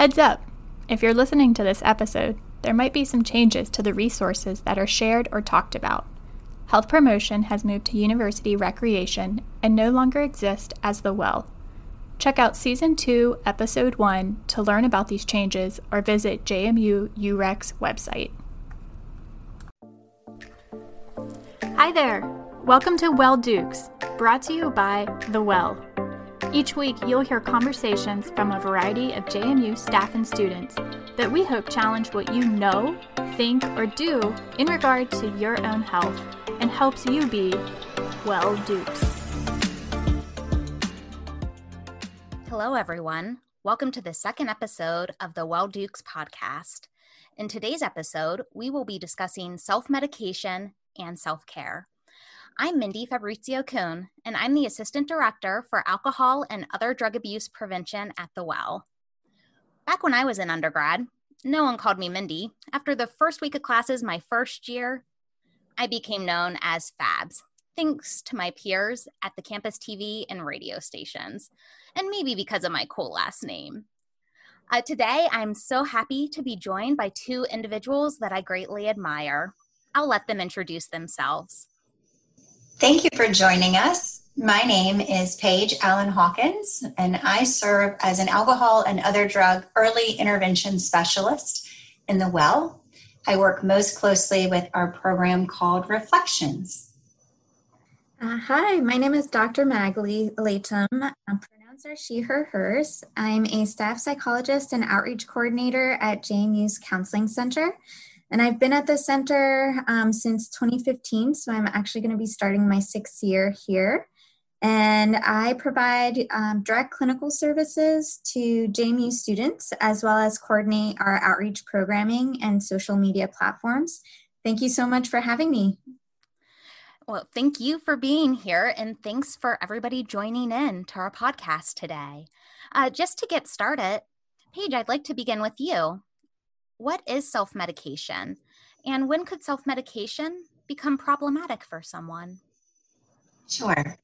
Heads up! If you're listening to this episode, there might be some changes to the resources that are shared or talked about. Health promotion has moved to university recreation and no longer exists as the well. Check out Season 2, Episode 1 to learn about these changes or visit JMU UREC's website. Hi there! Welcome to Well Dukes, brought to you by The Well. Each week, you'll hear conversations from a variety of JMU staff and students that we hope challenge what you know, think, or do in regard to your own health and helps you be well Dukes. Hello, everyone. Welcome to the second episode of the Well Dukes podcast. In today's episode, we will be discussing self medication and self care. I'm Mindy Fabrizio Kuhn, and I'm the Assistant Director for Alcohol and Other Drug Abuse Prevention at The Well. Back when I was in undergrad, no one called me Mindy. After the first week of classes my first year, I became known as Fabs, thanks to my peers at the campus TV and radio stations, and maybe because of my cool last name. Uh, today, I'm so happy to be joined by two individuals that I greatly admire. I'll let them introduce themselves. Thank you for joining us. My name is Paige Allen Hawkins, and I serve as an alcohol and other drug early intervention specialist in the Well I work most closely with our program called Reflections. Uh, hi, my name is Dr. Magali Latham. Um, pronouns are she, her, hers. I'm a staff psychologist and outreach coordinator at JMU's Counseling Center. And I've been at the center um, since 2015, so I'm actually going to be starting my sixth year here. And I provide um, direct clinical services to JMU students as well as coordinate our outreach programming and social media platforms. Thank you so much for having me. Well, thank you for being here, and thanks for everybody joining in to our podcast today. Uh, just to get started, Paige, I'd like to begin with you. What is self medication, and when could self medication become problematic for someone? Sure.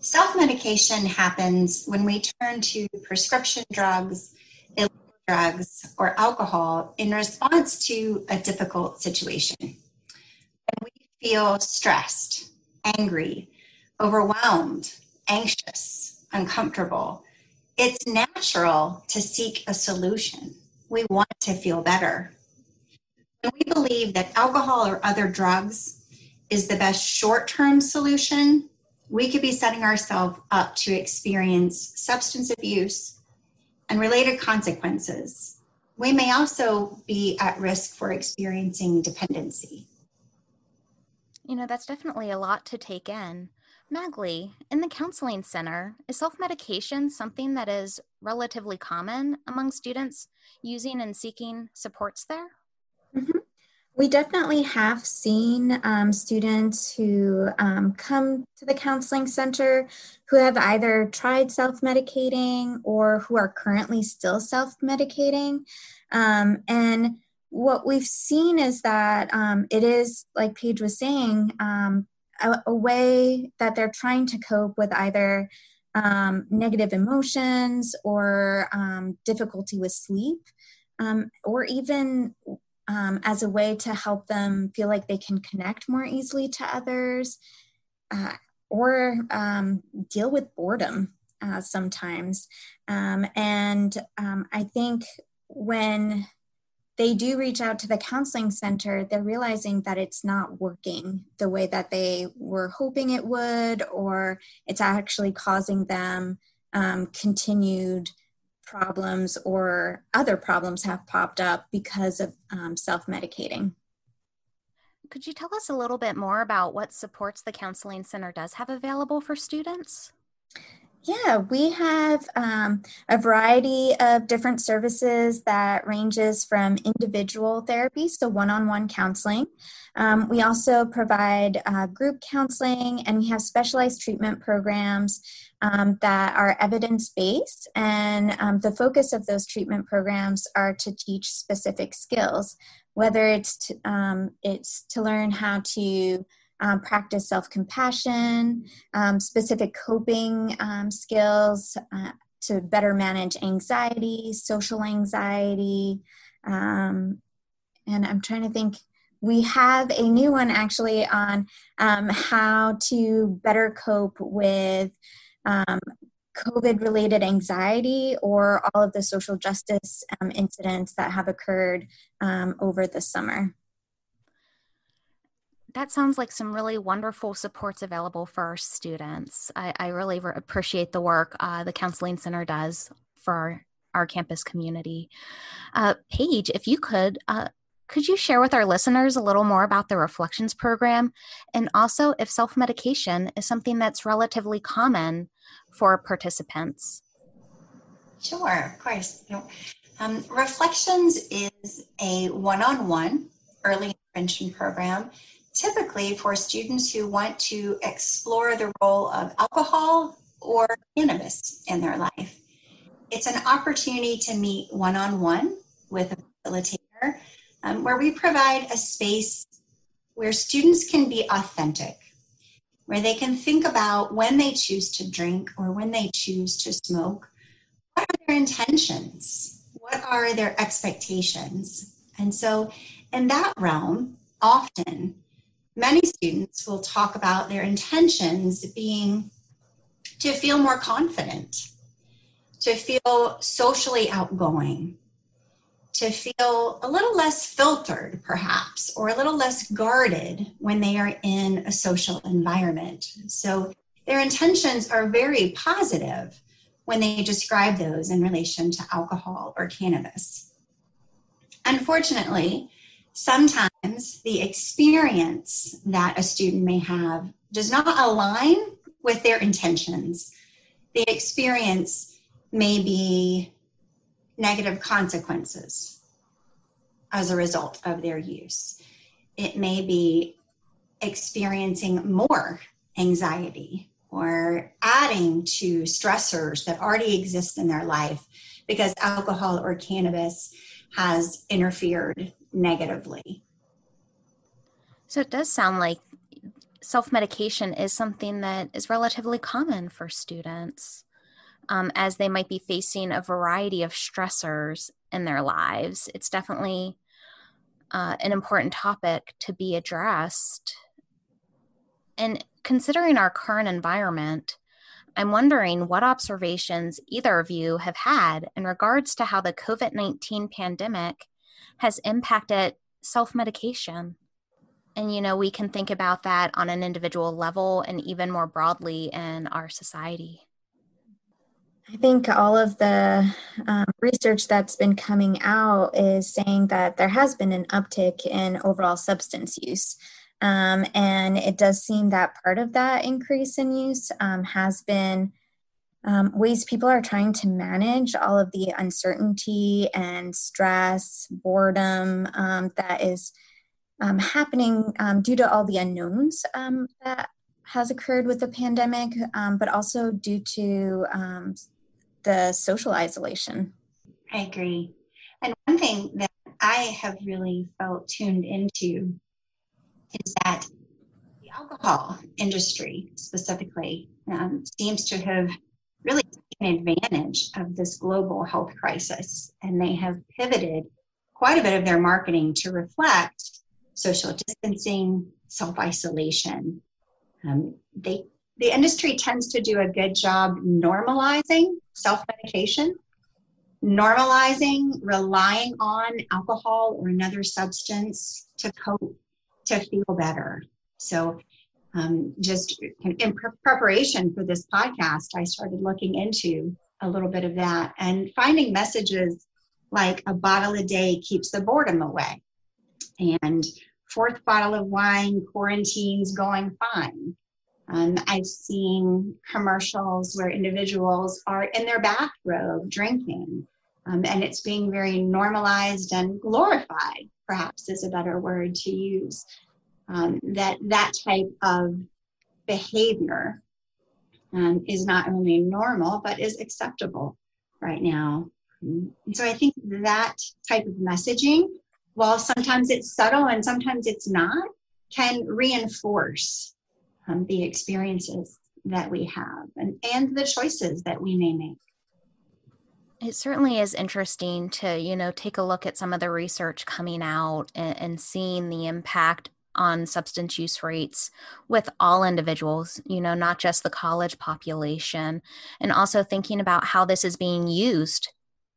Self medication happens when we turn to prescription drugs, illegal drugs, or alcohol in response to a difficult situation. When we feel stressed, angry, overwhelmed, anxious, uncomfortable, it's natural to seek a solution. We want to feel better. And we believe that alcohol or other drugs is the best short term solution, we could be setting ourselves up to experience substance abuse and related consequences. We may also be at risk for experiencing dependency. You know, that's definitely a lot to take in. Magali, in the counseling center, is self medication something that is relatively common among students using and seeking supports there? Mm-hmm. We definitely have seen um, students who um, come to the counseling center who have either tried self medicating or who are currently still self medicating. Um, and what we've seen is that um, it is, like Paige was saying, um, a, a, way that they're trying to cope with either um, negative emotions or difficulty with sleep. or even um, as a way to help them feel like they can connect more easily to others uh, or um, deal with boredom uh, sometimes. Um, and um, I think when they do reach out to the counseling center, they're realizing that it's not working the way that they were hoping it would, or it's actually causing them um, continued problems or other problems have popped up because of um, self medicating. Could you tell us a little bit more about what supports the Counseling Center does have available for students? Yeah, we have um, a variety of different services that ranges from individual therapy, so one-on-one counseling. Um, we also provide uh, group counseling, and we have specialized treatment programs um, that are evidence-based. And um, the focus of those treatment programs are to teach specific skills, whether it's to, um, it's to learn how to um, practice self compassion, um, specific coping um, skills, uh, to better manage anxiety, social anxiety. Um, and I'm trying to think, we have a new one actually on um, how to better cope with COVID related anxiety or all of the social justice um, incidents that have occurred um, over the summer that sounds like some really wonderful supports available for our students. I, I really re- appreciate the work uh, the Counseling Center does for our, our campus community. Uh, Paige, if you could, uh, could you share with our listeners a little more about the Reflections program and also if self medication is something that's relatively common for participants? Sure, of course. Um, Reflections is a one on one early intervention program typically for students who want to explore the role of alcohol or cannabis in their life. It's an opportunity to meet one on one with a facilitator um, where we provide a space where students can be authentic, where they can think about when they choose to drink or when they choose to smoke. What are their intentions? What are their expectations? And so, in that realm, often many students will talk about their intentions being to feel more confident, to feel socially outgoing, to feel a little less filtered, perhaps, or a little less guarded when they are in a social environment. So their intentions are very positive when they describe those in relation to alcohol or cannabis. Unfortunately, sometimes the experience that a student may have does not align with their intentions. The experience may be negative consequences as a result of their use. It may be experiencing more anxiety or adding to stressors that already exist in their life because alcohol or cannabis has interfered negatively. So it does sound like self medication is something that is relatively common for students um, as they might be facing a variety of stressors in their lives. It's definitely uh, an important topic to be addressed. And considering our current environment, I'm wondering what observations either of you have had in regards to how the COVID 19 pandemic has impacted self medication. And, you know, we can think about that on an individual level and even more broadly in our society. I think all of the um, research that's been coming out is saying that there has been an uptick in overall substance use. Um, and it does seem that part of that increase in use um, has been um, ways people are trying to manage all of the uncertainty and stress, boredom um, that is um, happening um, due to all the unknowns um, that has occurred with the pandemic, um, but also due to the social isolation. I agree. And one thing that I have really felt tuned into is that the alcohol industry specifically seems to have advantage of this global health crisis, and they have pivoted quite a bit of their marketing to reflect social distancing, self isolation. Um, they the industry tends to do a good job normalizing self medication, normalizing relying on alcohol or another substance to cope, to feel better. So um, just in pre- preparation for this podcast, I started looking into a little bit of that and finding messages like a bottle a day keeps the boredom away, and fourth bottle of wine, quarantines going fine. Um, I've seen commercials where individuals are in their bathrobe drinking, um, and it's being very normalized and glorified, perhaps is a better word to use um, that that type of behavior um, is not only normal but is acceptable right now. And so I think that type of messaging, while sometimes it's subtle and sometimes it's not, can reinforce um, the experiences that we have and, and the choices that we may make. it certainly is interesting to you know take a look at some of the research coming out and, and, seeing the impact on substance use rates with all individuals you know not just the college population. And also thinking about how this is being used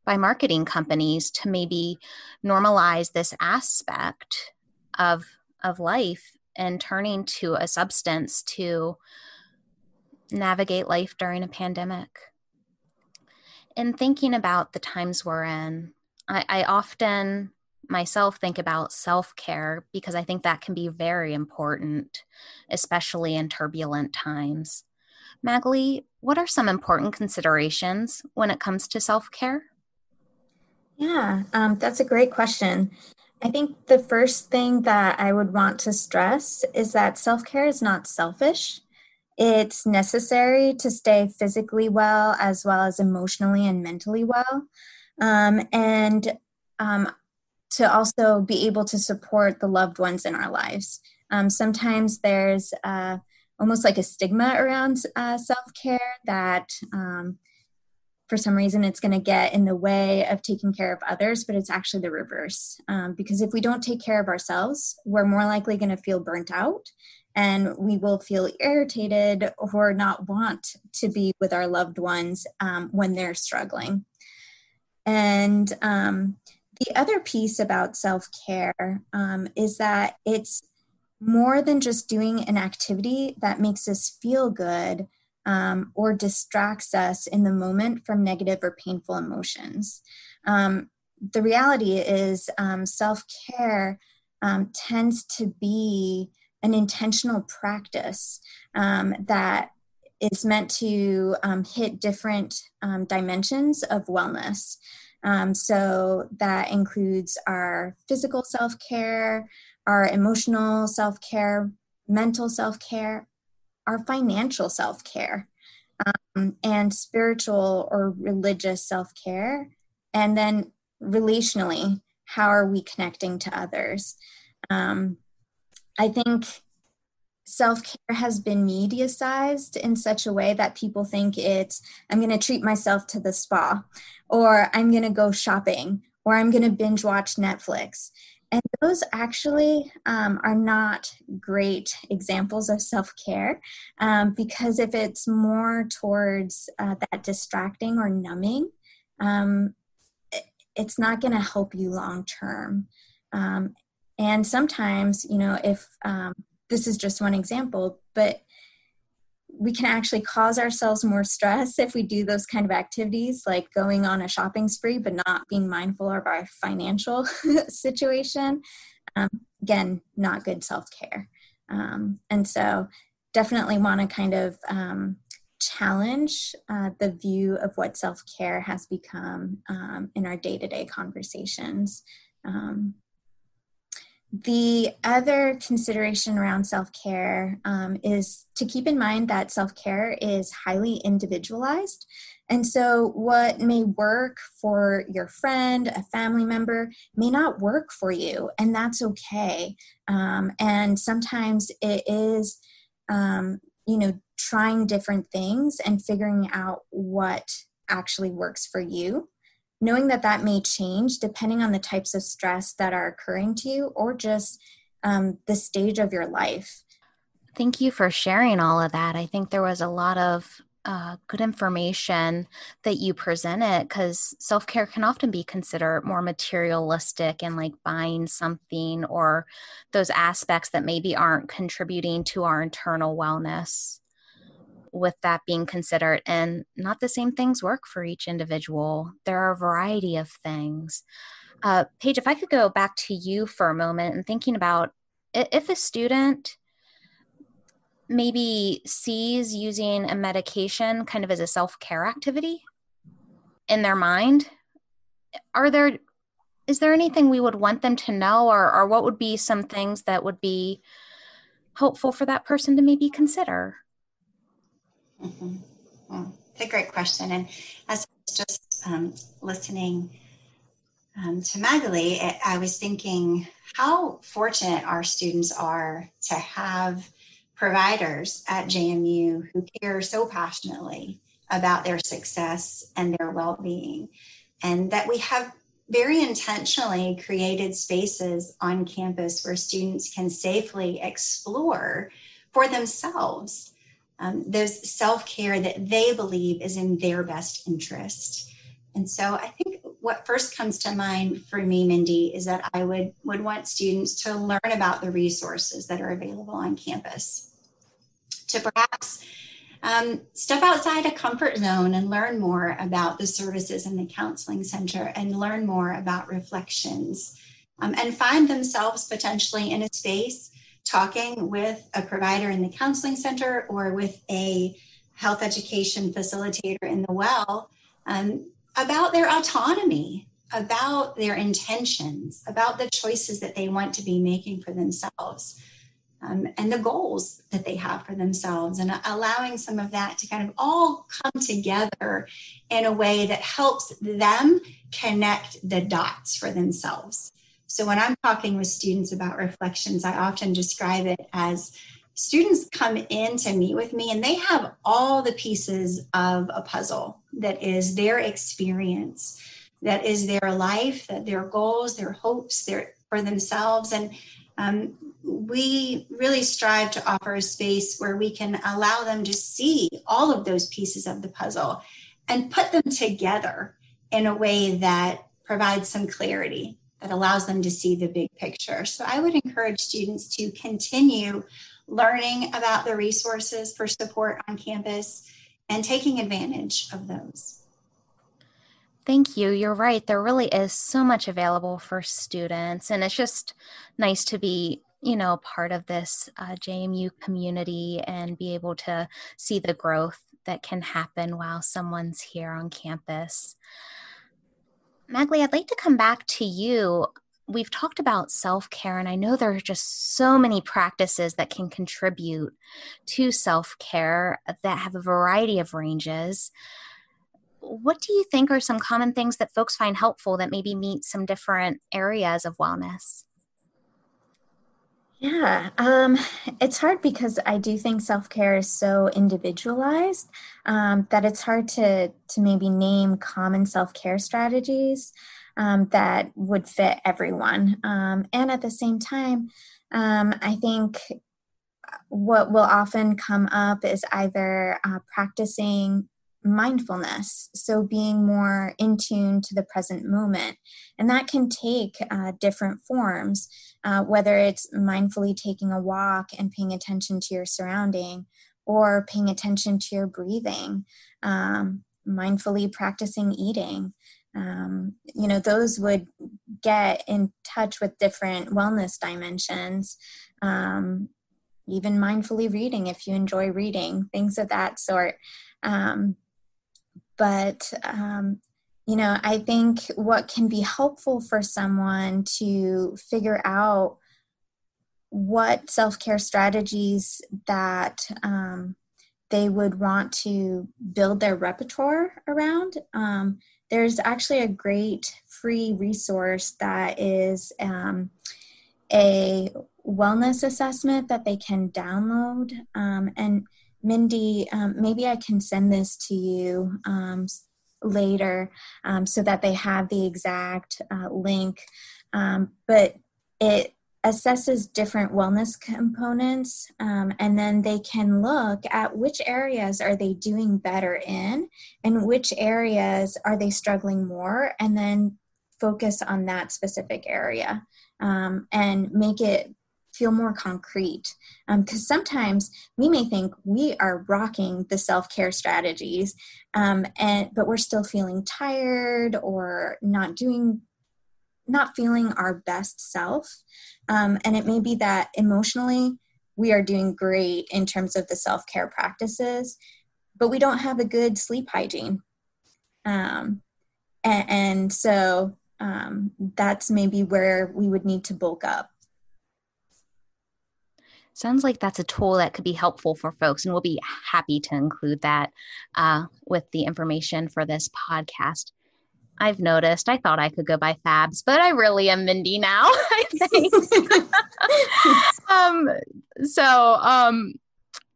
by marketing companies to maybe normalize this aspect of of life and turning to a substance to navigate life during a pandemic. In thinking about the times we're in, I, I often myself think about self care because I think that can be very important, especially in turbulent times. Magali, what are some important considerations when it comes to self care? Yeah, um, that's a great question. I think the first thing that I would want to stress is that self care is not selfish. It's necessary to stay physically well as well as emotionally and mentally well. Um, and um, to also be able to support the loved ones in our lives. Um, sometimes there's uh, almost like a stigma around uh, self care that um, for some reason it's going to get in the way of taking care of others, but it's actually the reverse. Um, because if we don't take care of ourselves, we're more likely going to feel burnt out and we will feel irritated or not want to be with our loved ones um, when they're struggling. And um, the other piece about self care um, is that it's more than just doing an activity that makes us feel good um, or distracts us in the moment from negative or painful emotions. Um, the reality is, um, self care tends to be an intentional practice um, that is meant to um, hit different um, dimensions of wellness. Um, so that includes our physical self care, our emotional self care, mental self care, our financial self care, um, and spiritual or religious self care. And then relationally, how are we connecting to others? Um, I think self care has been media sized in such a way that people think it's, I'm going to treat myself to the spa, or I'm going to go shopping, or I'm going to binge watch Netflix. And those actually um, are not great examples of self care um, because if it's more towards uh, that distracting or numbing, um, it's not going to help you long term. Um, and sometimes, you know, if um, this is just one example, but we can actually cause ourselves more stress if we do those kind of activities, like going on a shopping spree, but not being mindful of our financial situation. Um, again, not good self care. Um, and so, definitely want to kind of um, challenge uh, the view of what self care has become um, in our day to day conversations. Um, the other consideration around self care um, is to keep in mind that self care is highly individualized. And so, what may work for your friend, a family member, may not work for you, and that's okay. Um, and sometimes it is, um, you know, trying different things and figuring out what actually works for you knowing that that may change depending on the types of stress that are occurring to you or just um, the stage of your life. Thank you for sharing all of that. I think there was a lot of uh, good information that you presented because self care can often be considered more materialistic and like buying something or those aspects that maybe aren't contributing to our internal wellness with that being considered and not the same things work for each individual. There are a variety of things. Uh, paige if i could go back to you for a moment and thinking about if a student maybe sees using a medication kind of as a self-care activity in their mind are there is there anything we would want them to know or, or what would be some things that would be helpful for that person to maybe consider Mm-hmm. Well, it's a great question. And as I was just um, listening um, to Magali, I was thinking how fortunate our students are to have providers at JMU who care so passionately about their success and their well being. And that we have very intentionally created spaces on campus where students can safely explore for themselves um, those self care that they believe is in their best interest. And so I think what first comes to mind for me, Mindy, is that I would, would want students to learn about the resources that are available on campus, to perhaps um, step outside a comfort zone and learn more about the services in the counseling center and learn more about reflections um, and find themselves potentially in a space talking with a provider in the counseling center or with a health education facilitator in the well um, about their autonomy, about their intentions, about the choices that they want to be making for themselves. Um, and the goals that they have for themselves, and allowing some of that to kind of all come together in a way that helps them connect the dots for themselves. So when I'm talking with students about reflections, I often describe it as students come in to meet with me and they have all the pieces of a puzzle that is their experience, that is their life, that their goals, their hopes, their for themselves. And um, we really strive to offer a space where we can allow them to see all of those pieces of the puzzle and put them together in a way that provides some clarity that allows them to see the big picture. So I would encourage students to continue learning about the resources for support on campus and taking advantage of those. Thank you. You're right. There really is so much available for students, and it's just nice to be, you know, part of this uh, JMU community and be able to see the growth that can happen while someone's here on campus. Magali, I'd like to come back to you. We've talked about self care, and I know there are just so many practices that can contribute to self care that have a variety of ranges. What do you think are some common things that folks find helpful that maybe meet some different areas of wellness? Yeah, um, it's hard because I do think self care is so individualized um, that it's hard to to maybe name common self care strategies um, that would fit everyone. Um, and at the same time, um, I think what will often come up is either uh, practicing mindfulness. So, being more in tune to the present moment. And that can take uh, different forms, uh, whether it's mindfully taking a walk and paying attention to your surrounding, or paying attention to your breathing, um, mindfully practicing eating. Um, you know, those would get in touch with different wellness dimensions. Um, even mindfully reading if you enjoy reading, things of that sort. Um, but um, you know i think what can be helpful for someone to figure out what self-care strategies that um, they would want to build their repertoire around um, there's actually a great free resource that is um, a wellness assessment that they can download um, and Mindy, um, maybe I can send this to you um, later um, so that they have the exact uh, link. Um, but it assesses different wellness components um, and then they can look at which areas are they doing better in and which areas are they struggling more and then focus on that specific area um, and make it feel more concrete. Because um, sometimes we may think we are rocking the self-care strategies um, and but we're still feeling tired or not doing not feeling our best self. Um, and it may be that emotionally we are doing great in terms of the self-care practices but we don't have a good sleep hygiene. Um, and, and, so um, that's maybe where we would need to bulk up sounds like that's a tool that could be helpful for folks and we'll be happy to include that uh, with the information for this podcast i've noticed i thought i could go by fabs but i really am mindy now i think um, so um,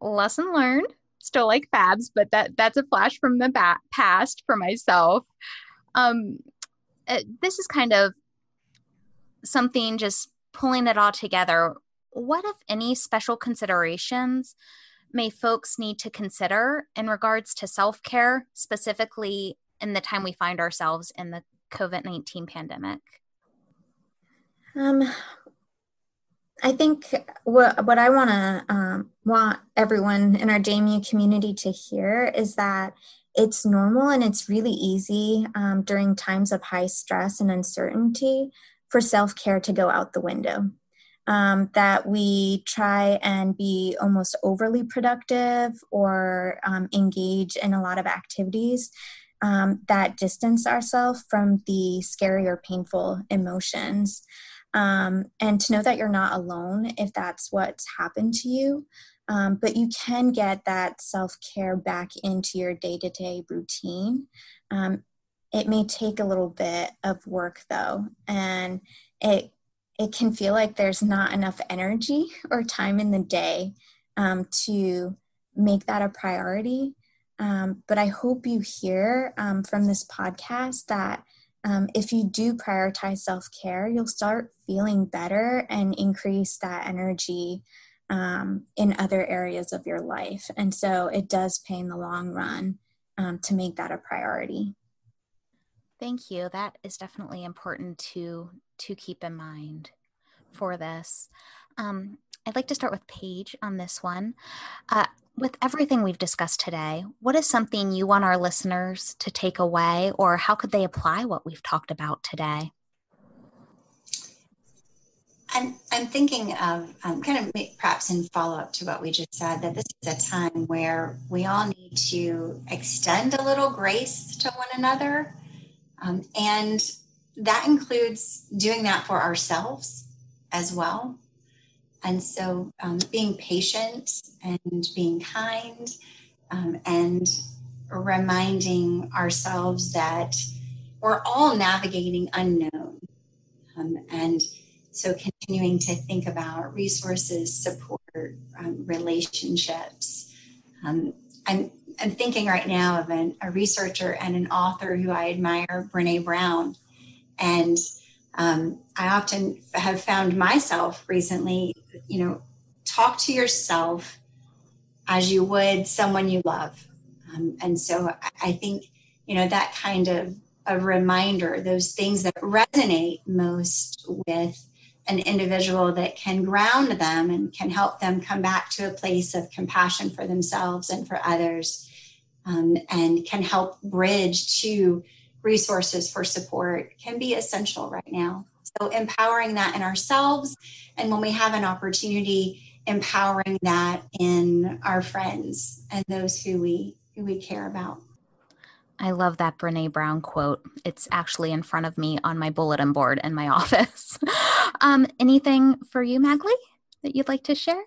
lesson learned still like fabs, but that that's a flash from the back past for myself. Um, uh, this is kind of something just pulling it all together. What, if any, special considerations may folks need to consider in regards to self care, specifically in the time we find ourselves in the COVID 19 pandemic? Um, I think what what I want to um, want everyone in our JMU community to hear is that it's normal and it's really easy um, during times of high stress and uncertainty for self care to go out the window. Um, that we try and be almost overly productive or um, engage in a lot of activities um, that distance ourselves from the scary or painful emotions um, and to know that you're not alone if that's what's happened to you. Um, but you can get that self care back into your day to day routine. Um, it may take a little bit of work though, and it it can feel like there's not enough energy or time in the day um, to make that a priority. Um, but I hope you hear um, from this podcast that um, if you do prioritize self care, you'll start feeling better and increase that energy um, in other areas of your life. And so it does pay in the long run um, to make that a priority. Thank you. That is definitely important to to keep in mind for this. Um, I'd like to start with Paige on this one. Uh, with everything we've discussed today, what is something you want our listeners to take away, or how could they apply what we've talked about today? I'm, I'm thinking of um, kind of perhaps in follow up to what we just said that this is a time where we all need to extend a little grace to one another. Um, and that includes doing that for ourselves as well. And so um, being patient and being kind um, and reminding ourselves that we're all navigating unknown. Um, and so continuing to think about resources, support, um, relationships. Um, I'm, I'm thinking right now of an, a researcher and an author who I admire, Brene Brown. And um, I often have found myself recently, you know, talk to yourself as you would someone you love. Um, and so I think, you know, that kind of a reminder, those things that resonate most with an individual that can ground them and can help them come back to a place of compassion for themselves and for others um, and can help bridge to resources for support can be essential right now. So, empowering that in ourselves, and when we have an opportunity, empowering that in our friends and those who we who we care about. I love that Brene Brown quote. It's actually in front of me on my bulletin board in my office. um, anything for you, Magali, that you'd like to share?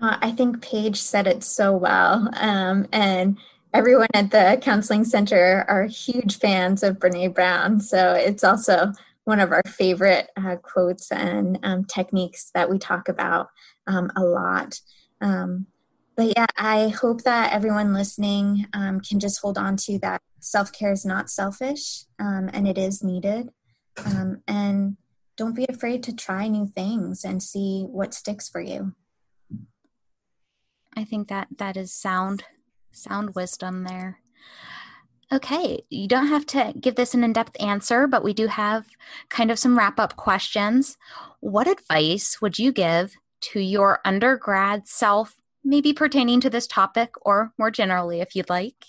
Uh, I think Paige said it so well. Um, and everyone at the counseling center are huge fans of Brene Brown. So it's also one of our favorite uh, quotes and um, techniques that we talk about um, a lot. Um, but yeah, I hope that everyone listening um, can just hold on to that self care is not selfish um, and it is needed. Um, and don't be afraid to try new things and see what sticks for you. I think that that is sound sound wisdom there. Okay, you don't have to give this an in depth answer, but we do have kind of some wrap up questions. What advice would you give to your undergrad self, maybe pertaining to this topic or more generally, if you'd like?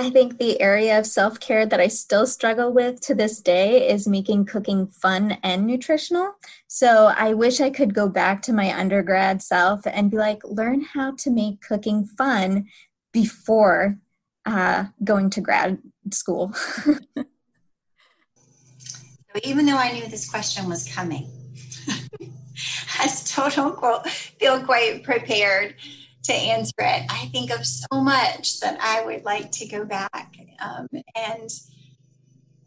I think the area of self care that I still struggle with to this day is making cooking fun and nutritional. So I wish I could go back to my undergrad self and be like, learn how to make cooking fun before uh, going to grad school. so even though I knew this question was coming, I still don't feel quite prepared to answer it. I think of so much that I would like to go back um, and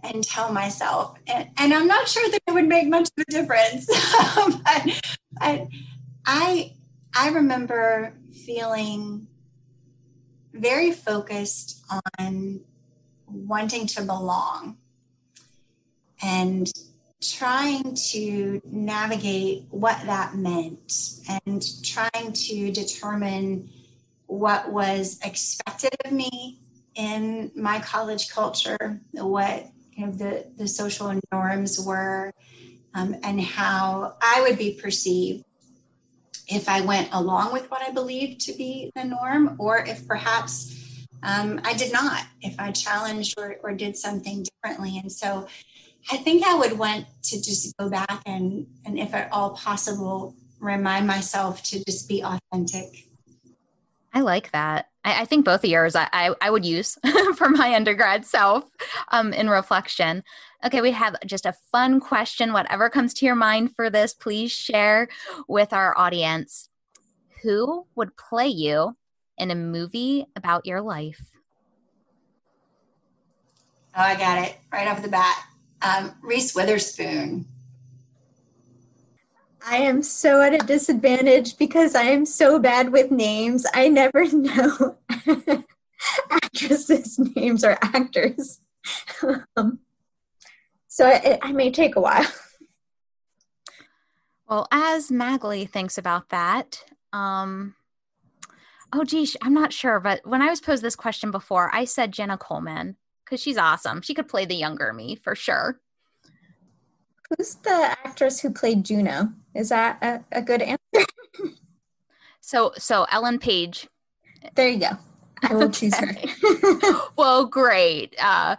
and tell myself, and, and, I'm not sure that it would make much of a difference. but, but I I remember feeling very focused on wanting to belong and trying to navigate what that meant and trying to determine what was expected of me in my college culture, what you know, the, the social norms were, um, and how I would be perceived if I went along with what I believed to be the norm, or if perhaps um, I did not, if I challenged or, or did something differently. And so I think I would want to just go back and, and if at all possible, remind myself to just be authentic. I like that. I, I think both of yours I, I, I would use for my undergrad self um, in reflection. Okay, we have just a fun question. Whatever comes to your mind for this, please share with our audience. Who would play you in a movie about your life? Oh, I got it right off the bat. Um, Reese Witherspoon. I am so at a disadvantage because I am so bad with names. I never know actresses' names or actors. um, so it, I may take a while. Well, as Magali thinks about that, um, oh geez, I'm not sure, but when I was posed this question before, I said Jenna Coleman because she's awesome. She could play the younger me for sure. Who's the actress who played Juno? Is that a, a good answer? so, so Ellen Page. There you go. I will choose her. well, great. Uh,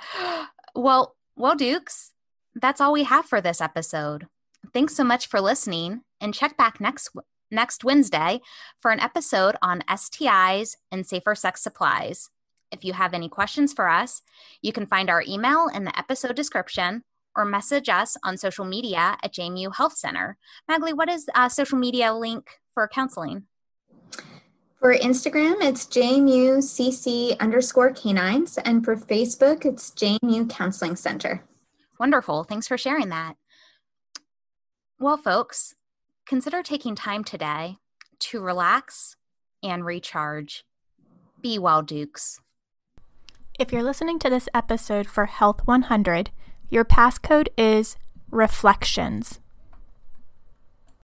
well, well, Dukes, that's all we have for this episode. Thanks so much for listening, and check back next next Wednesday for an episode on STIs and safer sex supplies. If you have any questions for us, you can find our email in the episode description or message us on social media at JMU Health Center. Magali, what is a social media link for counseling? For Instagram, it's JMUCC underscore canines, and for Facebook, it's JMU Counseling Center. Wonderful. Thanks for sharing that. Well, folks, consider taking time today to relax and recharge. Be well, Dukes. If you're listening to this episode for Health 100, your passcode is reflections.